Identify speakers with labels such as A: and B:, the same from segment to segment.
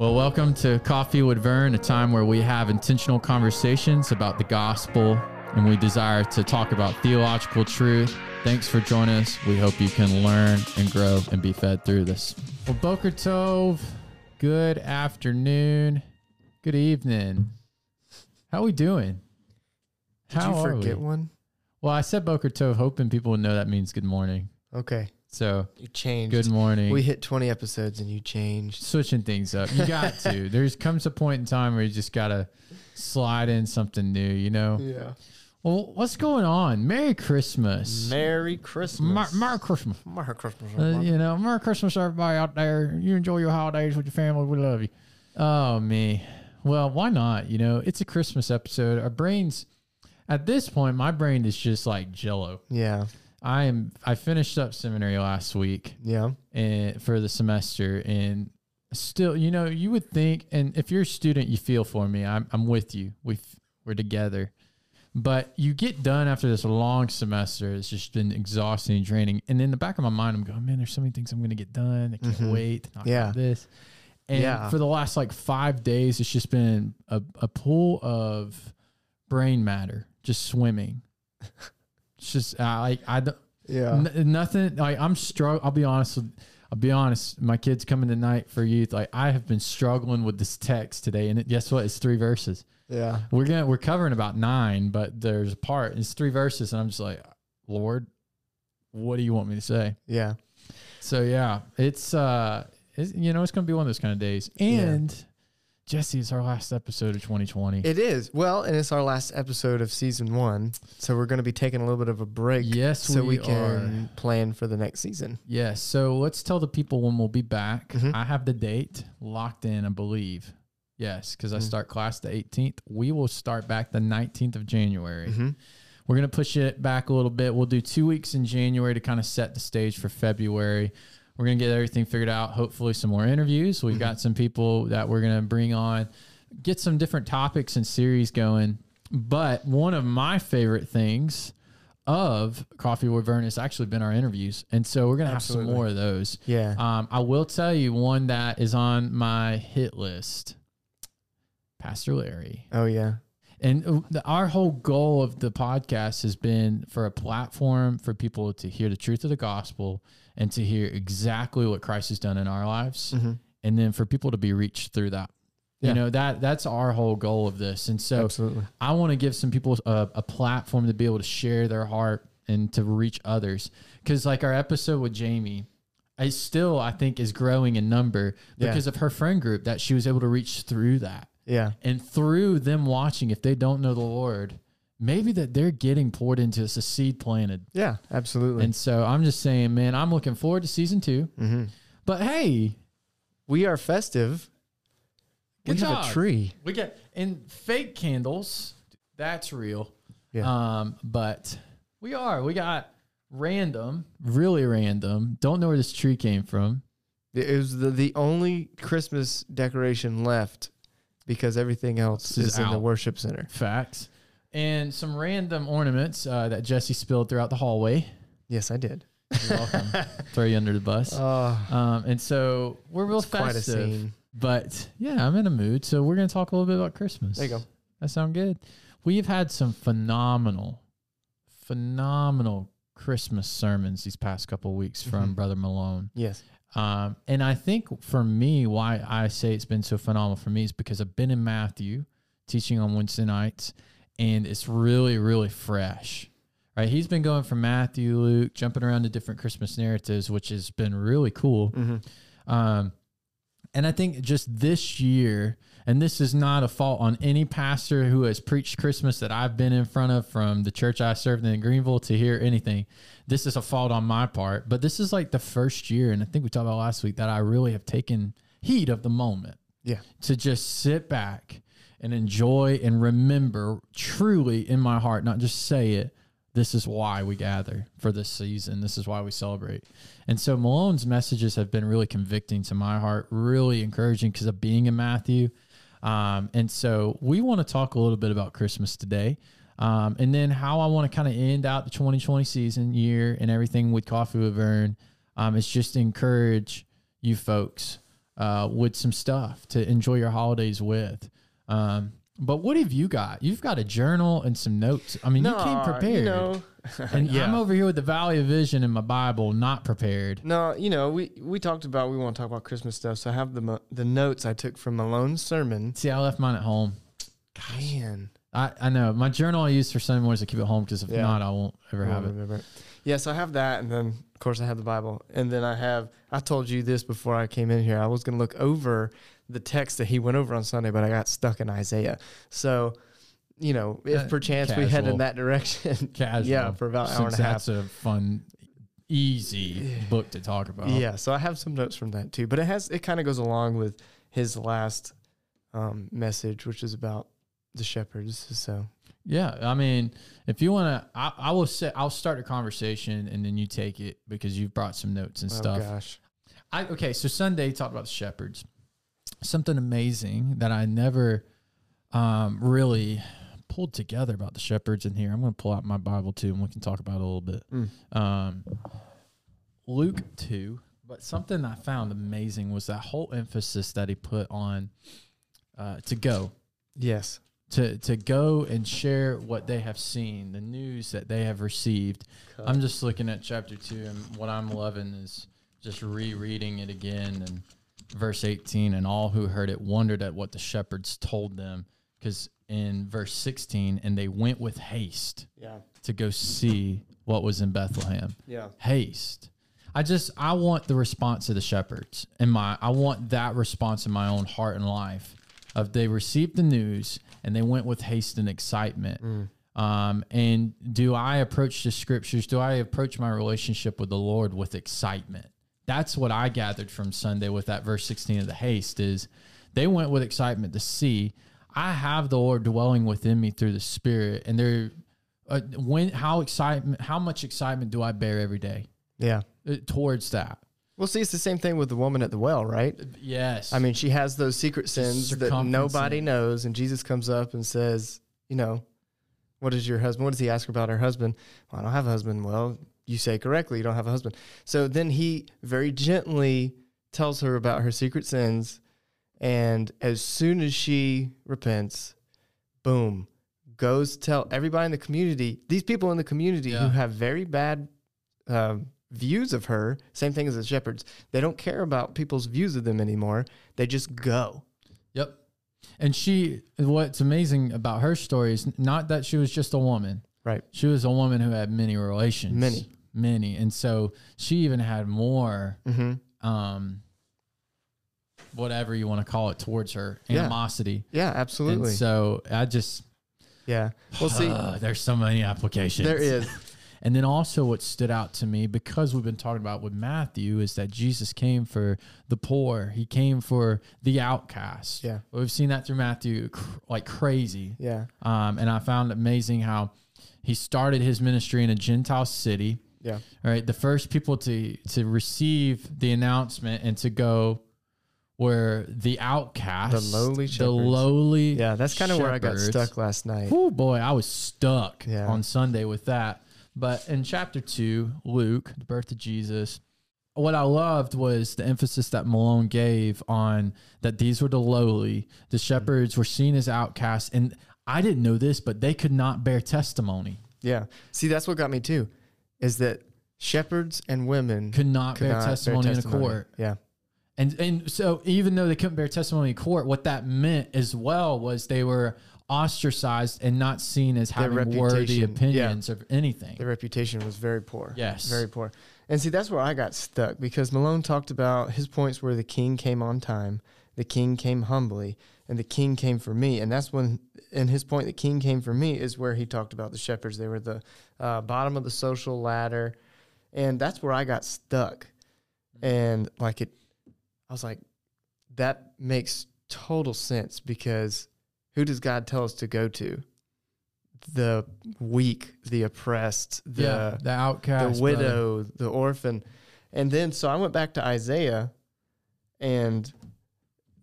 A: Well, welcome to Coffee with Vern, a time where we have intentional conversations about the gospel and we desire to talk about theological truth. Thanks for joining us. We hope you can learn and grow and be fed through this. Well, Boker Tov, good afternoon, good evening. How are we doing?
B: Did
A: How
B: you
A: are
B: forget
A: we?
B: one?
A: Well, I said Boker Tov, hoping people would know that means good morning.
B: Okay.
A: So,
B: You changed.
A: good morning.
B: We hit 20 episodes and you changed.
A: switching things up. You got to. There's comes a point in time where you just gotta slide in something new. You know.
B: Yeah.
A: Well, what's going on? Merry Christmas.
C: Merry Christmas.
A: Mer- Merry Christmas.
B: Merry Christmas.
A: Uh, you know, Merry Christmas, everybody out there. You enjoy your holidays with your family. We love you. Oh me. Well, why not? You know, it's a Christmas episode. Our brains, at this point, my brain is just like Jello.
B: yeah.
A: I am. I finished up seminary last week.
B: Yeah.
A: and for the semester and still you know you would think and if you're a student you feel for me i'm, I'm with you we we're together but you get done after this long semester it's just been exhausting and draining and in the back of my mind i'm going man there's so many things i'm going to get done i can't
B: Mhm.
A: wait
B: Yeah.
A: this and
B: Yeah.
A: for the last like five days it's just been a, a pool of brain matter just swimming it's just uh, like i don't
B: Yeah.
A: N- nothing like I'm strugg I'll be honest. With, I'll be honest. My kids coming tonight for youth. Like I have been struggling with this text today, and it, guess what? It's three verses.
B: yeah.
A: We're gonna we're covering about nine, but there's a part. It's three verses, and I'm just like, Lord, what do you want me to say?
B: Yeah.
A: So yeah, it's uh, it's, you know, it's gonna be one of those kind of days. And Jesse, it's our last episode of 2020.
B: It is. Well, and it's our last episode of season one. So we're going to be taking a little bit of a break.
A: yes,
B: So we,
A: we,
B: can
A: are.
B: plan for the next season.
A: Yes. So let's tell the people when we'll be back.
B: Mhm.
A: I have the date locked in, I believe. Yes, because I
B: Mm.
A: start class the 18th. We will start back the 19th of January.
B: hmm
A: We're going to push it back a little bit. We'll do two weeks in January to kind of set the stage for February. We're going to get everything figured out. Hopefully, some more interviews. We've got some people that we're going to bring on, get some different topics and series going. But one of my favorite things of Coffee with Vern has actually been our interviews. And so we're going to have some more of those.
B: Yeah.
A: Um, I will tell you one that is on my hit list Pastor Larry.
B: oh, yeah.
A: And uh, the, our whole goal of the podcast has been for a platform for people to hear the truth of the gospel and to hear exactly what Christ has done in our lives,
B: hmm
A: and then for people to be reached through that.
B: Yeah.
A: You know that that's our whole goal of this. And so
B: Absolutely.
A: I want to give some people a, a platform to be able to share their heart and to reach others. Because like our episode with Jamie, I still I think is growing in number
B: Yeah.
A: because of her friend group that she was able to reach through that
B: Yeah.
A: and through them watching. If they don't know the Lord, maybe that they're getting poured into us, a seed planted.
B: Yeah. Absolutely.
A: And so I'm just saying, man, I'm looking forward to season two.
B: hmm
A: But hey,
B: We are festive.
A: Good
B: we have a tree.
A: we get and fake candles. That's real.
B: Yeah.
A: Um, but we are. We got random, really random. Don't know where this tree came from.
B: It was the, the only Christmas decoration left because everything else
A: is
B: is, in the worship center.
A: Facts. And some random ornaments uh, that Jesse spilled throughout the hallway.
B: Yes, I did.
A: You're welcome. Throw you under the bus.
B: Oh,
A: Um, and so we're real
B: quite a
A: festive.
B: scene.
A: But yeah, I'm in a mood. So we're going to talk a little bit about Christmas.
B: There you go.
A: That sound good. We've had some phenomenal, phenomenal Christmas sermons these past couple of weeks from
B: Mhm.
A: Brother Malone.
B: Yes.
A: Um, and I think for me, why I say it's been so phenomenal for me is because I've been in Matthew teaching on Wednesday nights, and it's really, really fresh. Right? He's been going from Matthew, Luke, jumping around to different Christmas narratives, which has been really cool.
B: hmm
A: Um, and I think just this year, and this is not a fault on any pastor who has preached Christmas that I've been in front of from the church I served in Greenville to hear anything. This is a fault on my part, but this is like the first year, and I think we talked about last week that I really have taken heed of the moment
B: Yeah.
A: to just sit back and enjoy and remember truly in my heart, not just say it. This is why we gather for this season. This is why we celebrate. And so Malone's messages have been really convicting to my heart, really encouraging because of being in Matthew. Um, and so we want to talk a little bit about Christmas today. Um, and then how I want to kind of end out the 2020 season year and everything with Coffee with Vern um, is just to encourage you folks uh, with some stuff to enjoy your holidays with. Um, but what have you got? You've got a journal and some notes. I mean, you came prepared.
B: You know,
A: and
B: yeah.
A: I'm over here with the Valley of Vision in my Bible, not prepared.
B: No, you know, we we talked about we want to talk about Christmas stuff. So I have the mo- the notes I took from Malone's sermon.
A: See, I left mine at home.
B: Man,
A: I, I know my journal I use for Sunday mornings. I keep it home because if
B: Yeah.
A: not, I won't ever
B: I
A: have
B: don't
A: it.
B: remember it. Yeah, so I have that, and then of course I have the Bible, and then I have. I told you this before I came in here. I was going to look over the text that he went over on Sunday, but I got stuck in Isaiah. So, you know, if
A: Uh,
B: perchance we head in that direction,
A: Casual.
B: yeah, for about an hour and a half.
A: that's a fun, easy book to talk about.
B: Yeah, so I have some notes from that too, but it has it kind of goes along with his last um, message, which is about the shepherds. So
A: Yeah, I mean, if you want to, I, I will say I'll start a conversation and then you take it because you've brought some notes and stuff.
B: oh
A: stuff.
B: gosh,
A: I okay, so Sunday talked about the shepherds. Something amazing that I never um, really pulled together about the shepherds in here. I'm going to pull out my Bible too, and we can talk about it a little bit.
B: Mm.
A: Um, Luke two, but something I found amazing was that whole emphasis that he put on uh, to go
B: yes,
A: to to go and share what they have seen, the news that they have received. I'm just looking at chapter two, and what I'm loving is just rereading it again and verse 18. And all who heard it wondered at what the shepherds told them, because in verse 16, and they went with haste
B: yeah,
A: to go see what was in Bethlehem.
B: yeah,
A: Haste. I just I want the response of the shepherds in my I want that response in my own heart and life of they received the news and they went with haste and excitement. Um, and do I approach the scriptures? Do I approach my relationship with the Lord with excitement? That's what I gathered from Sunday with that verse 16 of the haste is they went with excitement to see I have the Lord dwelling within me through the Spirit, and they're uh, when how excitement how much excitement do I bear every day
B: yeah.
A: uh, towards that?
B: Well, see, it's the same thing with the woman at the well, right?
A: Yes,
B: I mean, she has those secret sins that nobody knows, and Jesus comes up and says, you know, what is your husband? What does he ask her about her husband? Well, I don't have a husband. Well, you say correctly, you don't have a husband. So then he very gently tells her about her secret sins, and as soon as she repents, boom, goes tell everybody in the community. These people in the community who have very bad um, views of her, same thing as the shepherds. They don't care about people's views of them anymore. They just go.
A: Yep. And she, what's amazing about her story is not that she was just a woman.
B: Right.
A: She was a woman who had many relations.
B: Many.
A: Many. And so she even had more,
B: Mm-hmm.
A: um, whatever you want to call it, towards her
B: Yeah.
A: animosity.
B: Yeah, absolutely.
A: And so I just,
B: yeah. Well, see,
A: uh, there's so many applications.
B: there is.
A: And then also what stood out to me because we've been talking about with Matthew is that Jesus came for the poor. He came for the outcast.
B: Yeah.
A: We've seen that through Matthew cr- like crazy.
B: Yeah.
A: Um, and I found amazing how he started his ministry in a Gentile city.
B: Yeah.
A: All right. The first people to to receive the announcement and to go were the outcasts,
B: lowly
A: the
B: shepherds.
A: lowly.
B: Yeah. That's kind of where I got stuck last night.
A: Oh boy, I was stuck
B: Yeah.
A: on Sunday with that. But in chapter two, Luke, the birth of Jesus, what I loved was the emphasis that Malone gave on that these were the lowly. The mm-hmm. shepherds were seen as outcasts. And I didn't know this, but they could not bear testimony,
B: Yeah. See, that's what got me too, is that shepherds and women
A: could not
B: could
A: bear
B: not bear
A: testimony in a court.
B: Yeah.
A: And and so even though they couldn't bear testimony in court, what that meant as well was they were ostracized and not seen as
B: Their
A: having worthy
B: reputation,
A: opinions of anything.
B: Their reputation was very poor.
A: Yes.
B: Very poor. And see, that's where I got stuck because Malone talked about his points where the king came on time, the king came humbly, and the king came for me. And that's when, in his point, the king came for me is where he talked about the shepherds. They were the uh, bottom of the social ladder. And that's where I got stuck. And like it, I was like, that makes total sense because who does God tell us to go to? The weak, the oppressed, the
A: yeah, the outcast,
B: the widow, the orphan. And then so I went back to Isaiah and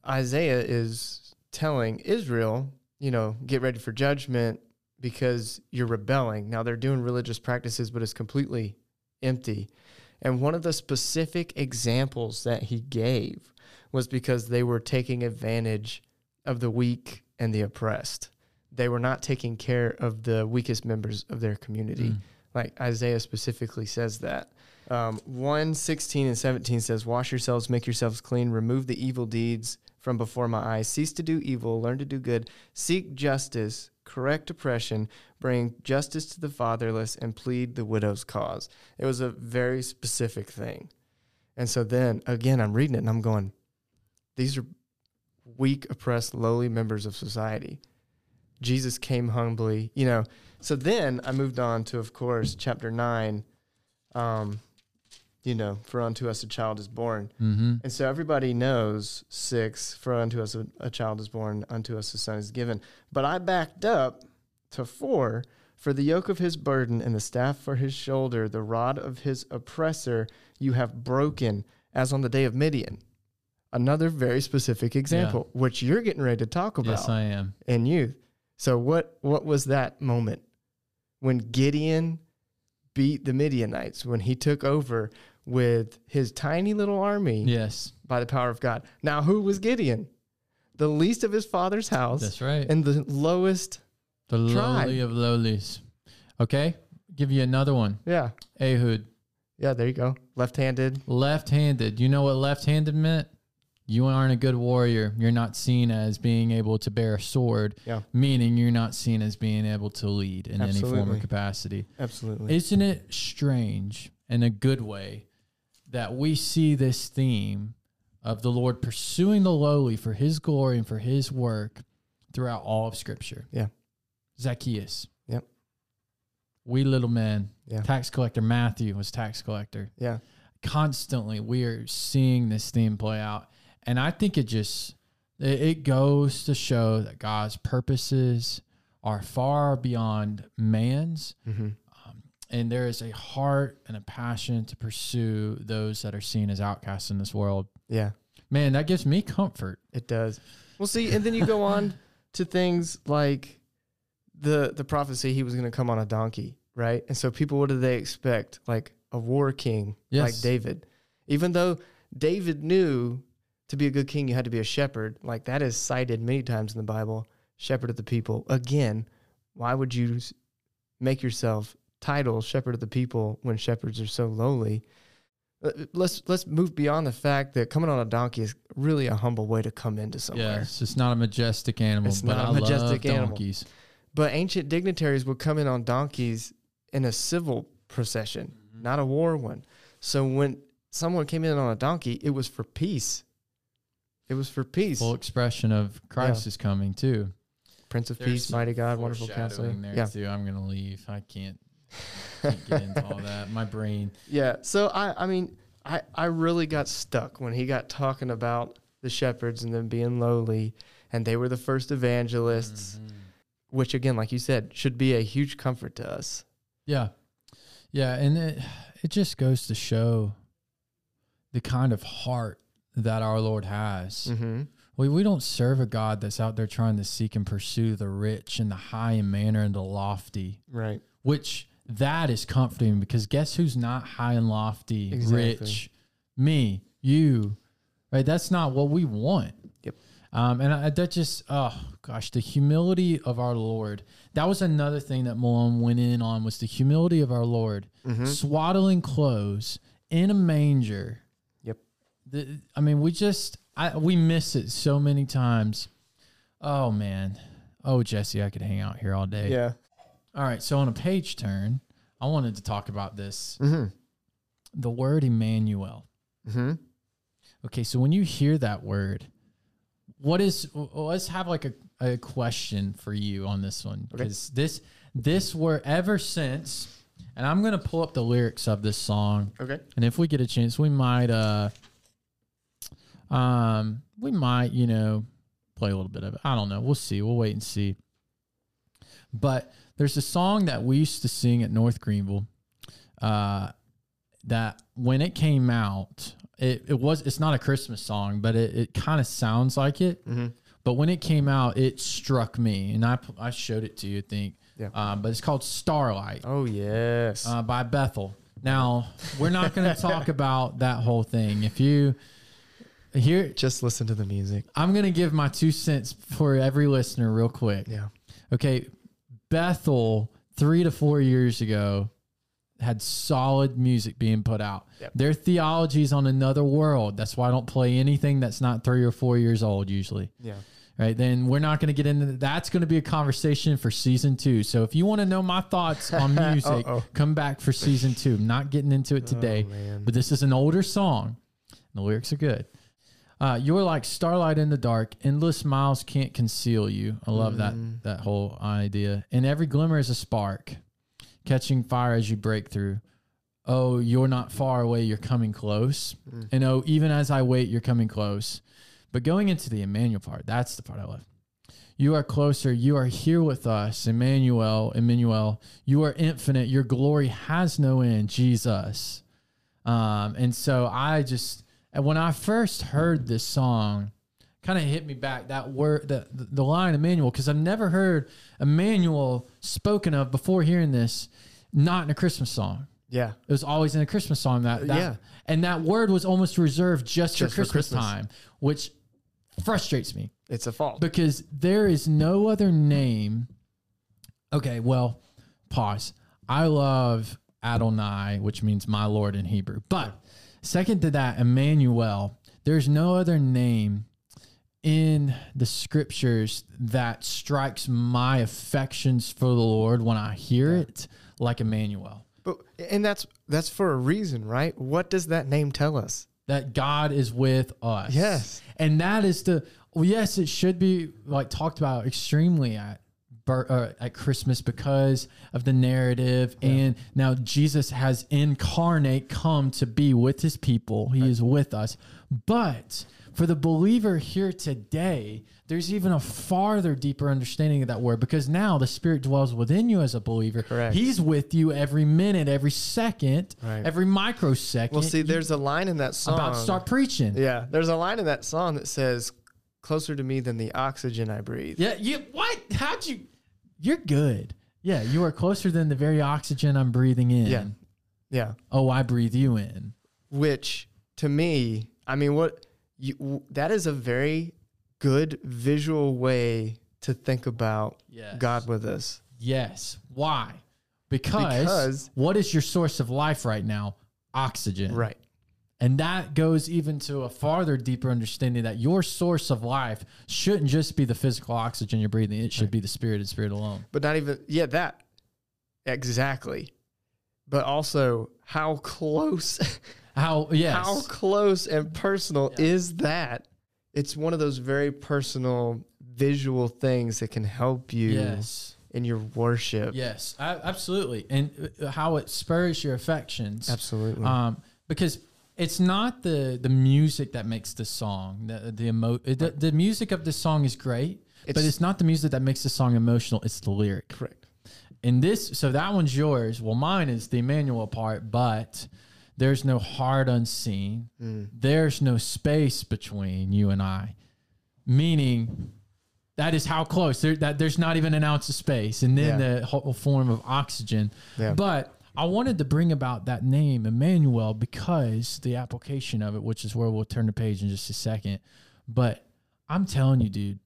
B: Isaiah is telling Israel, you know, get ready for judgment because you're rebelling. Now they're doing religious practices, but it's completely empty. And one of the specific examples that he gave was because they were taking advantage of the weak and the oppressed. They were not taking care of the weakest members of their community.
A: Mm.
B: Like Isaiah specifically says that. Um, 1 16 and 17 says, Wash yourselves, make yourselves clean, remove the evil deeds from before my eyes. Cease to do evil, learn to do good, seek justice, correct oppression, bring justice to the fatherless, and plead the widow's cause. It was a very specific thing. And so then again, I'm reading it and I'm going, these are weak, oppressed, lowly members of society. Jesus came humbly, you know. So then I moved on to, of course, chapter nine. Um, you know, for unto us a child is born.
A: Mm-hmm.
B: And so everybody knows six, for unto us a, a child is born, unto us a son is given. But I backed up to four, for the yoke of his burden and the staff for his shoulder, the rod of his oppressor, you have broken, as on the day of Midian. Another very specific example, which you're getting ready to talk about
A: Yes, I am.
B: in youth. So what what was that moment when Gideon beat the Midianites when he took over with his tiny little army
A: Yes,
B: by the power of God? Now who was Gideon? The least of his father's house
A: that's right.
B: and the lowest.
A: the
B: tribe.
A: lowly of lowlies. Okay, give you another one.
B: Yeah.
A: Ehud,
B: Yeah, there you go. Left-handed.
A: left-handed. You know what left-handed meant? You aren't a good warrior. You're not seen as being able to bear a sword.
B: Yeah.
A: Meaning you're not seen as being able to lead in any form
B: Absolutely.
A: or capacity.
B: Absolutely.
A: Isn't it strange in a good way that we see this theme of the Lord pursuing the lowly for his glory and for his work throughout all of Scripture?
B: Yeah.
A: Zacchaeus.
B: Yep.
A: We little man.
B: Yeah.
A: Tax collector. Matthew was tax collector.
B: yeah.
A: Constantly, we are seeing this theme play out. And I think it just it, goes to show that God's purposes are far beyond man's
B: hmm
A: and there is a heart and a passion to pursue those that are seen as outcasts in this world.
B: Yeah.
A: Man, that gives me comfort.
B: It does. Well, see, and then you go on to things like the the prophecy he was going to come on a donkey, right? And so people, what do they expect? Like a war king, like David. Even though David knew to be a good king, you had to be a shepherd. Like that is cited many times in the Bible. Shepherd of the people. Again, why would you make yourself title shepherd of the people when shepherds are so lowly? Uh, Let's let's move beyond the fact that coming on a donkey is really a humble way to come into somewhere.
A: Yes, it's not a majestic animal,
B: It's not
A: I
B: a majestic animal.
A: donkeys.
B: But ancient dignitaries would come in on donkeys in a civil procession, not a war one. So when someone came in on a donkey, it was for peace. It was for peace.
A: Full expression of Christ is coming too.
B: Prince of
A: There's
B: Peace, mighty God, wonderful counselor.
A: there
B: Yeah.
A: too. I'm gonna leave. I can't, can't get into all that. My brain.
B: Yeah. So I, I mean, I, I really got stuck when he got talking about the shepherds and them being lowly, and they were the first evangelists,
A: Mhm.
B: which again, like you said, should be a huge comfort to us.
A: Yeah, yeah, and it it just goes to show the kind of heart that our Lord has.
B: Mm-hmm.
A: We we don't serve a God that's out there trying to seek and pursue the rich and the high in manner and the lofty,
B: Right.
A: which that is comforting because guess who's not high and lofty,
B: Exactly.
A: rich? Me, you, right? That's not what we want.
B: Yep.
A: Um, and I, that just, oh gosh, the humility of our Lord. That was another thing that Malone went in on was the humility of our Lord,
B: Mm-hmm.
A: swaddling clothes in a manger.
B: Yep.
A: The, I mean, we just, I, we miss it so many times. Oh man. Oh, Jesse, I could hang out here all day.
B: Yeah.
A: All right. So on a page turn, I wanted to talk about this.
B: Mm-hmm.
A: The word Emmanuel.
B: Mm-hmm.
A: Okay, so when you hear that word, what is? well, Let's have like a, a question for you on this one
B: Okay.
A: because this this word ever since, and I'm gonna pull up the lyrics of this song,
B: Okay.
A: and if we get a chance, we might uh, um, we might you know play a little bit of it. I don't know. We'll see. We'll wait and see. But there's a song that we used to sing at North Greenville. Uh, that when it came out, it, it was it's not a Christmas song, but it, it kind of sounds like it.
B: Mm-hmm.
A: But when it came out, it struck me, and I I showed it to you, I think.
B: Yeah.
A: Um, but it's called Starlight
B: Oh yes.
A: uh, by Bethel. Now, we're not going to talk about that whole thing. If you here,
B: Just listen to the music.
A: I'm going to give my two cents for every listener real quick.
B: Yeah.
A: Okay, Bethel three to four years ago had solid music being put out.
B: Yep.
A: Their theology is on another world. That's why I don't play anything that's not three or four years old usually.
B: Yeah.
A: Right. Then we're not going to get into that. That's going to be a conversation for season two. So if you want to know my thoughts on music, come back for season two. I'm not getting into it oh, today,
B: Oh,
A: but this is an older song. The lyrics are good. Uh, you're like starlight in the dark. Endless miles can't conceal you. I love that
B: Mm.
A: that whole idea. And every glimmer is a spark, catching fire as you break through. Oh, you're not far away. You're coming close.
B: Mm.
A: And oh, even as I wait, you're coming close. But going into the Emmanuel part, that's the part I love. You are closer. You are here with us, Emmanuel. Emmanuel. You are infinite. Your glory has no end, Jesus. Um, and so I just, and when I first heard this song, kind of hit me back that word, the the line Emmanuel, because I've never heard Emmanuel spoken of before hearing this, not in a Christmas song.
B: Yeah.
A: It was always in a Christmas song that, that
B: yeah.
A: and that word was almost reserved just,
B: Just
A: for,
B: for
A: Christmas
B: Christmas.
A: time, which frustrates me
B: It's a fault.
A: because there is no other name. Okay, well, pause. I love Adonai, which means my Lord in Hebrew. But second to that, Emmanuel, there's no other name in the scriptures that strikes my affections for the Lord when I hear it like Emmanuel.
B: But and that's that's for a reason, right? What does that name tell us?
A: that God is with us.
B: Yes.
A: And that is the well, yes, it should be like talked about extremely at uh, at Christmas because of the narrative and now Jesus has incarnate come to be with his people. He is with us. But for the believer here today, there's even a farther deeper understanding of that word because now the spirit dwells within you as a believer.
B: Correct.
A: He's with you every minute, every second,
B: Right.
A: every microsecond.
B: Well, see, there's a line in that song.
A: about to start preaching.
B: Yeah, there's a line in that song that says, "Closer to me than the oxygen I breathe."
A: Yeah, you what? How'd you? You're good. Yeah, you are closer than the very oxygen I'm breathing in.
B: Yeah. Yeah.
A: Oh, I breathe you in.
B: Which to me, I mean, what you that is a very good visual way to think about
A: Yes.
B: God with us.
A: Yes. Why? Because,
B: Because-
A: what is your source of life right now? Oxygen.
B: Right.
A: And that goes even to a farther deeper understanding that your source of life shouldn't just be the physical oxygen you're breathing. It should be the spirit and spirit alone.
B: But not even yeah, that exactly. But also how close
A: How yes.
B: how close and personal
A: Yeah.
B: is that? It's one of those very personal visual things that can help you
A: yes.
B: in your worship.
A: Yes, absolutely, and uh, how it spurs your affections.
B: Absolutely.
A: Um, because it's not the the music that makes the song. The the emo- the, the music of the song is great, but
B: It's-
A: it's not the music that makes the song emotional. It's the lyric.
B: Correct.
A: And this, so that one's yours. Well, mine is the Emmanuel part, but there's no heart unseen.
B: Mm.
A: There's no space between you and I, meaning that is how close. There, that there's not even an ounce of space, and then
B: Yeah.
A: the whole form of oxygen.
B: Yeah.
A: But I wanted to bring about that name, Emmanuel, because the application of it, which is where we'll turn the page in just a second. But I'm telling you, dude,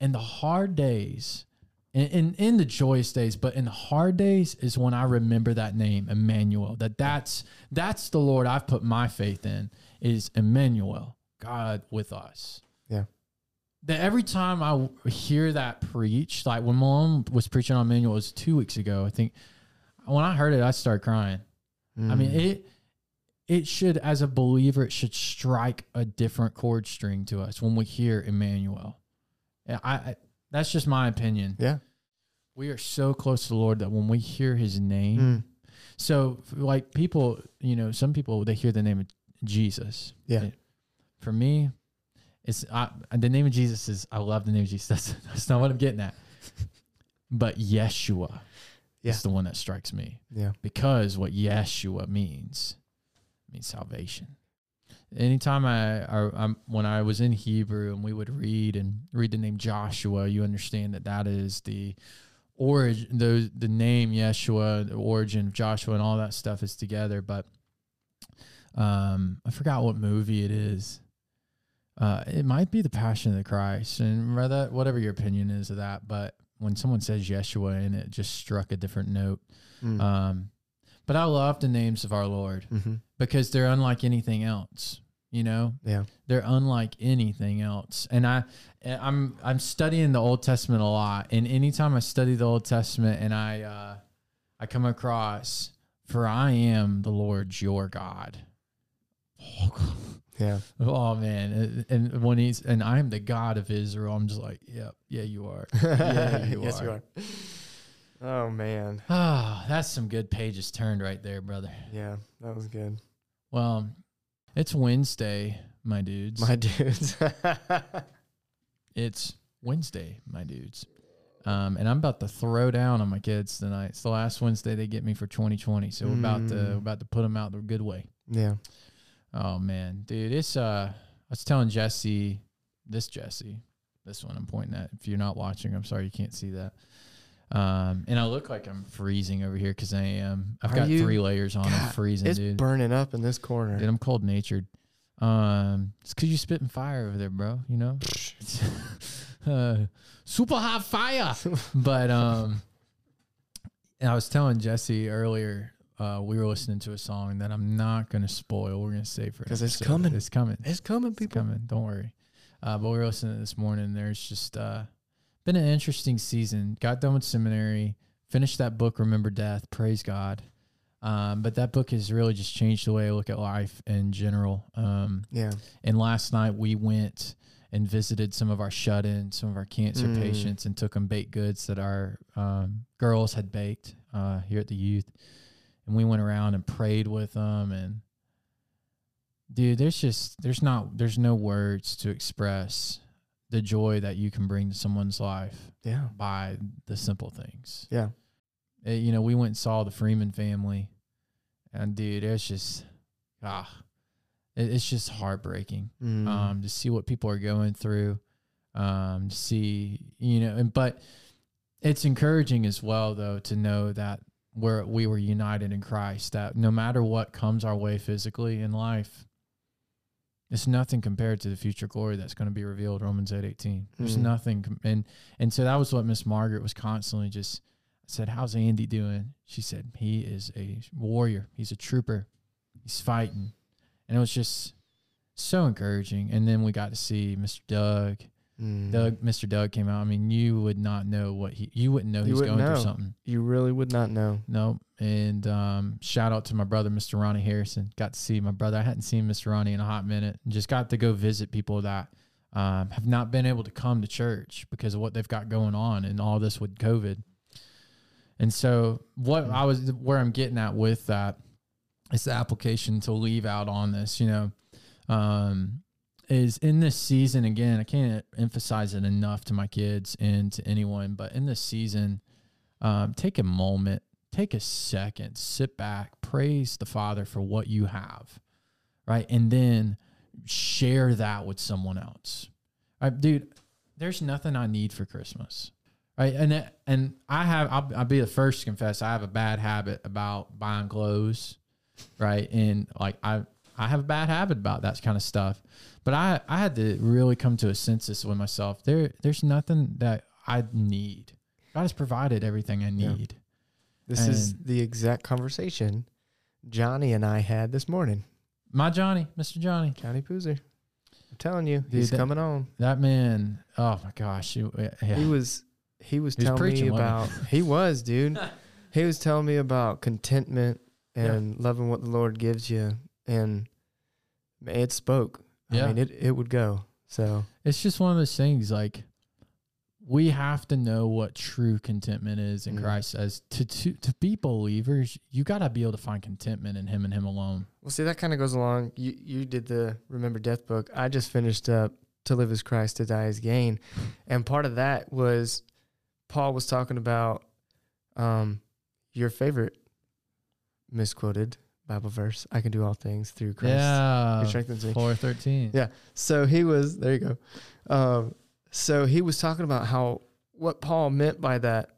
A: in the hard days, in, in, in the joyous days, but in the hard days is when I remember that name, Emmanuel. That that's that's the Lord I've put my faith in is Emmanuel, God with us.
B: Yeah.
A: That every time I hear that preached, like when mom was preaching on Emmanuel, it was two weeks ago, I think. When I heard it, I started crying. I mean,
B: Mm.
A: it it should, as a believer, it should strike a different chord string to us when we hear Emmanuel. Yeah, I, I that's just my opinion.
B: Yeah.
A: We are so close to the Lord that when we hear His name,
B: Mm.
A: so like people, you know, some people they hear the name of Jesus.
B: Yeah.
A: It- for me, it's I, the name of Jesus is I love the name of Jesus. That's that's not what I'm getting at. But Yeshua
B: Yeah.
A: is the one that strikes me
B: Yeah.
A: because what Yeshua means means salvation. Anytime I, I I'm, when I was in Hebrew and we would read and read the name Joshua, you understand that that is the origin, the the name Yeshua, the origin of Joshua, and all that stuff is together. But um, I forgot what movie it is. Uh, it might be the Passion of the Christ, and rather whatever your opinion is of that. But when someone says Yeshua, and it just struck a different note.
B: Mm.
A: Um, but I love the names of our Lord
B: hmm
A: because they're unlike anything else. You know,
B: Yeah.
A: they're unlike anything else. And I, I'm I'm studying the Old Testament a lot, and anytime I study the Old Testament, and I uh, I come across, for I am the Lord your God.
B: Yeah.
A: Oh man, and and when he's and I am the God of Israel, I'm just like, yep, yeah, you are. Yeah, you
B: yes,
A: are.
B: you are. Oh man.
A: Ah, that's some good pages turned right there, brother.
B: Yeah, that was good.
A: Well, it's Wednesday, my dudes.
B: My dudes.
A: it's Wednesday, my dudes. Um, and I'm about to throw down on my kids tonight. It's the last Wednesday they get me for 2020, so we're about to
B: Mm.
A: we're about to put them out the good way.
B: yeah.
A: Oh man, dude, it's uh, I was telling Jesse, this Jesse, this one I'm pointing at. If you're not watching, I'm sorry you can't see that. Um, and I look like I'm freezing over here because I am. I've
B: Are
A: got
B: you?
A: three layers on. I'm freezing,
B: It's
A: dude.
B: burning up in this corner.
A: Dude, I'm cold natured. Um, it's cause you're spitting fire over there, bro. You know, uh, super hot fire. but um, I was telling Jesse earlier. Uh, we were listening to a song that I'm not gonna spoil. We're gonna save for
B: because it's coming.
A: It's coming.
B: It's coming,
A: It's
B: people.
A: coming. Don't worry. Uh, but we were listening this morning. There's just uh, been an interesting season. Got done with seminary. Finished that book, Remember Death. Praise God. Um, but that book has really just changed the way I look at life in general. Um,
B: Yeah.
A: and last night we went and visited some of our shut-ins, some of our cancer
B: Mm.
A: patients, and took them baked goods that our um, girls had baked uh, here at the youth. And we went around and prayed with them. And dude, there's just there's not there's no words to express the joy that you can bring to someone's life
B: Yeah.
A: by the simple things.
B: Yeah.
A: Uh, you know, we went and saw the Freeman family, and dude, it's just ah, it, it's just heartbreaking
B: Mm.
A: um, to see what people are going through, um, to see you know, and but it's encouraging as well though to know that we're we were united in Christ. That no matter what comes our way physically in life, it's nothing compared to the future glory that's going to be revealed. Romans eight eighteen. There's
B: Mm.
A: nothing, and and so that was what Miss Margaret was constantly just. Said, "How's Andy doing?" She said, "He is a warrior. He's a trooper. He's fighting," and it was just so encouraging. And then we got to see Mr. Doug.
B: Mm.
A: Doug, Mr. Doug came out. I mean, you would not know what he. You wouldn't know
B: You
A: he's
B: wouldn't
A: going
B: know.
A: through something.
B: You really would not know.
A: No. And um, shout out to my brother, Mr. Ronnie Harrison. Got to see my brother. I hadn't seen Mr. Ronnie in a hot minute. And just got to go visit people that um, have not been able to come to church because of what they've got going on and all this with COVID. And so, what I was, where I'm getting at with that is the application to leave out on this, you know, um, is in this season, again, I can't emphasize it enough to my kids and to anyone, but in this season, um, take a moment, take a second, sit back, praise the Father for what you have, right? And then share that with someone else. Right, dude, there's nothing I need for Christmas. Right. And and I have I'll, I'll be the first to confess I have a bad habit about buying clothes. Right. And like I I have a bad habit about that kind of stuff. But I, I had to really come to a census with myself. There there's nothing that I need. God has provided everything I
B: Yeah.
A: need.
B: This is the exact conversation Johnny and I had this morning.
A: My Johnny, Mr. Johnny.
B: Johnny Poozer. I'm telling you,
A: Dude,
B: he's
A: that-
B: coming on.
A: That man, oh my gosh. he- yeah.
B: He was he was
A: He
B: telling me about he was, dude. he was telling me about contentment and loving what the Lord gives you and it spoke.
A: Yeah.
B: I mean it it would go. So
A: it's just one of those things like we have to know what true contentment is in
B: Mm.
A: Christ as to, to to be believers, you gotta be able to find contentment in him and him alone.
B: Well, see, that kind of goes along. You you did the Remember Death book. I just finished up To Live as Christ, To Die as Gain, and part of that was Paul was talking about um, your favorite misquoted Bible verse. I can do all things through Christ
A: yeah.
B: who strengthens me.
A: Four thirteen.
B: Yeah. So he was there. You go. Um, so he was talking about how what Paul meant by that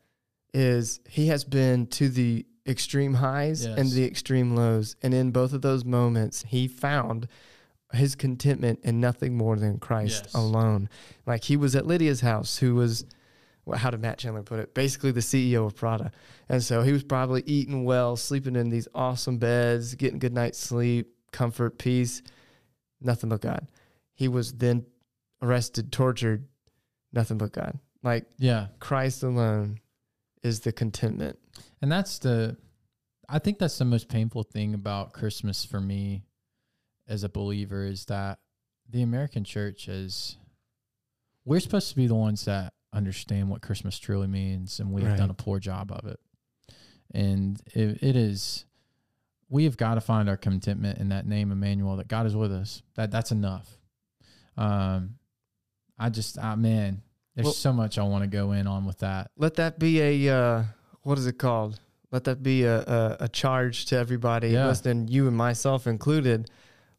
B: is he has been to the extreme highs and the extreme lows. And in both of those moments, he found his contentment in nothing more than Christ
A: Yes.
B: alone. Like he was at Lydia's house, who was, how did Matt Chandler put it? Basically, the CEO of Prada. And so he was probably eating well, sleeping in these awesome beds, getting good night's sleep, comfort, peace, nothing but God. He was then arrested, tortured, nothing but God. Like
A: Yeah.
B: Christ alone is the contentment.
A: And that's the, I think that's the most painful thing about Christmas for me as a believer is that the American church is, we're supposed to be the ones that understand what Christmas truly means, and we have
B: Right.
A: done a poor job of it. And it, it is, we have got to find our contentment in that name, Emmanuel, that God is with us. That that's enough. Um, I just, I man, there's
B: Well-
A: so much I want to go in on with that.
B: Let that be a uh, what is it called? Let that be a, a, a charge to everybody
A: Yeah.
B: listening, you and myself included.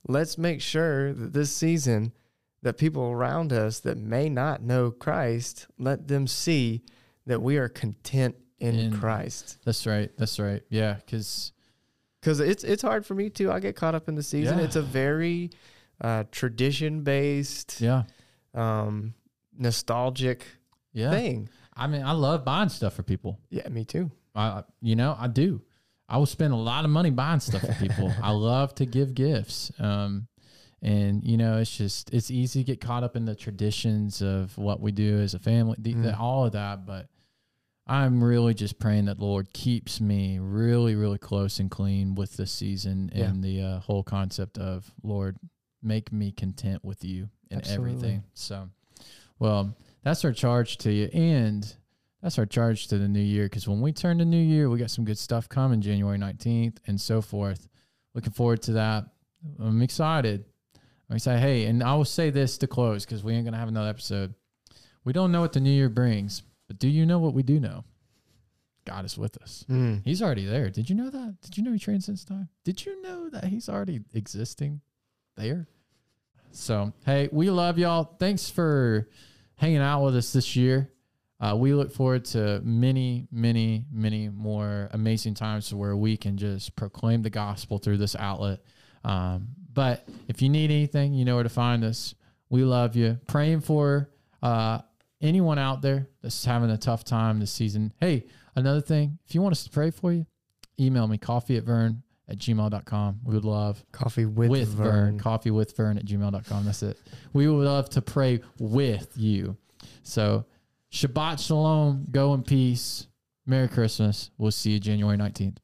B: Let's make sure that this season, that people around us that may not know Christ, let them see that we are content in,
A: In-
B: Christ.
A: That's right. That's right. Yeah, because
B: Because it's it's hard for me too. I get caught up in the season.
A: Yeah.
B: It's a very uh, tradition based,
A: yeah,
B: um, nostalgic
A: yeah.
B: thing.
A: I mean, I love buying stuff for people.
B: Yeah, me too.
A: I, you know, I do. I will spend a lot of money buying stuff for people. I love to give gifts. Um, and you know, it's just it's easy to get caught up in the traditions of what we do as a family, the, the,
B: Mm.
A: all of that. But I'm really just praying that the Lord keeps me really, really close and clean with this season
B: Yeah.
A: and the uh, whole concept of Lord, make me content with you in
B: Absolutely.
A: everything. So, well, that's our charge to you, and that's our charge to the new year. Because when we turn to new year, we got some good stuff coming, January nineteenth, and so forth. Looking forward to that. I'm excited. I'm excited. Hey, and I will say this to close because we ain't gonna have another episode. We don't know what the new year brings, but do you know what we do know? God is with us.
B: Mm.
A: He's already there. Did you know that? Did you know he transcends time? Did you know that he's already existing there? So, hey, we love y'all. Thanks for hanging out with us this year. Uh, we look forward to many, many, many more amazing times where we can just proclaim the gospel through this outlet. Um, but if you need anything, you know where to find us. We love you. Praying for uh, anyone out there that's having a tough time this season. Hey, another thing, if you want us to pray for you, email me coffee at vern at gmail.com. We would love
B: Coffee with,
A: with,
B: Vern.
A: Vern. Coffee with Vern at gmail.com. That's it. We would love to pray with you. So Shabbat Shalom. Go in peace. Merry Christmas. We'll see you January 19th.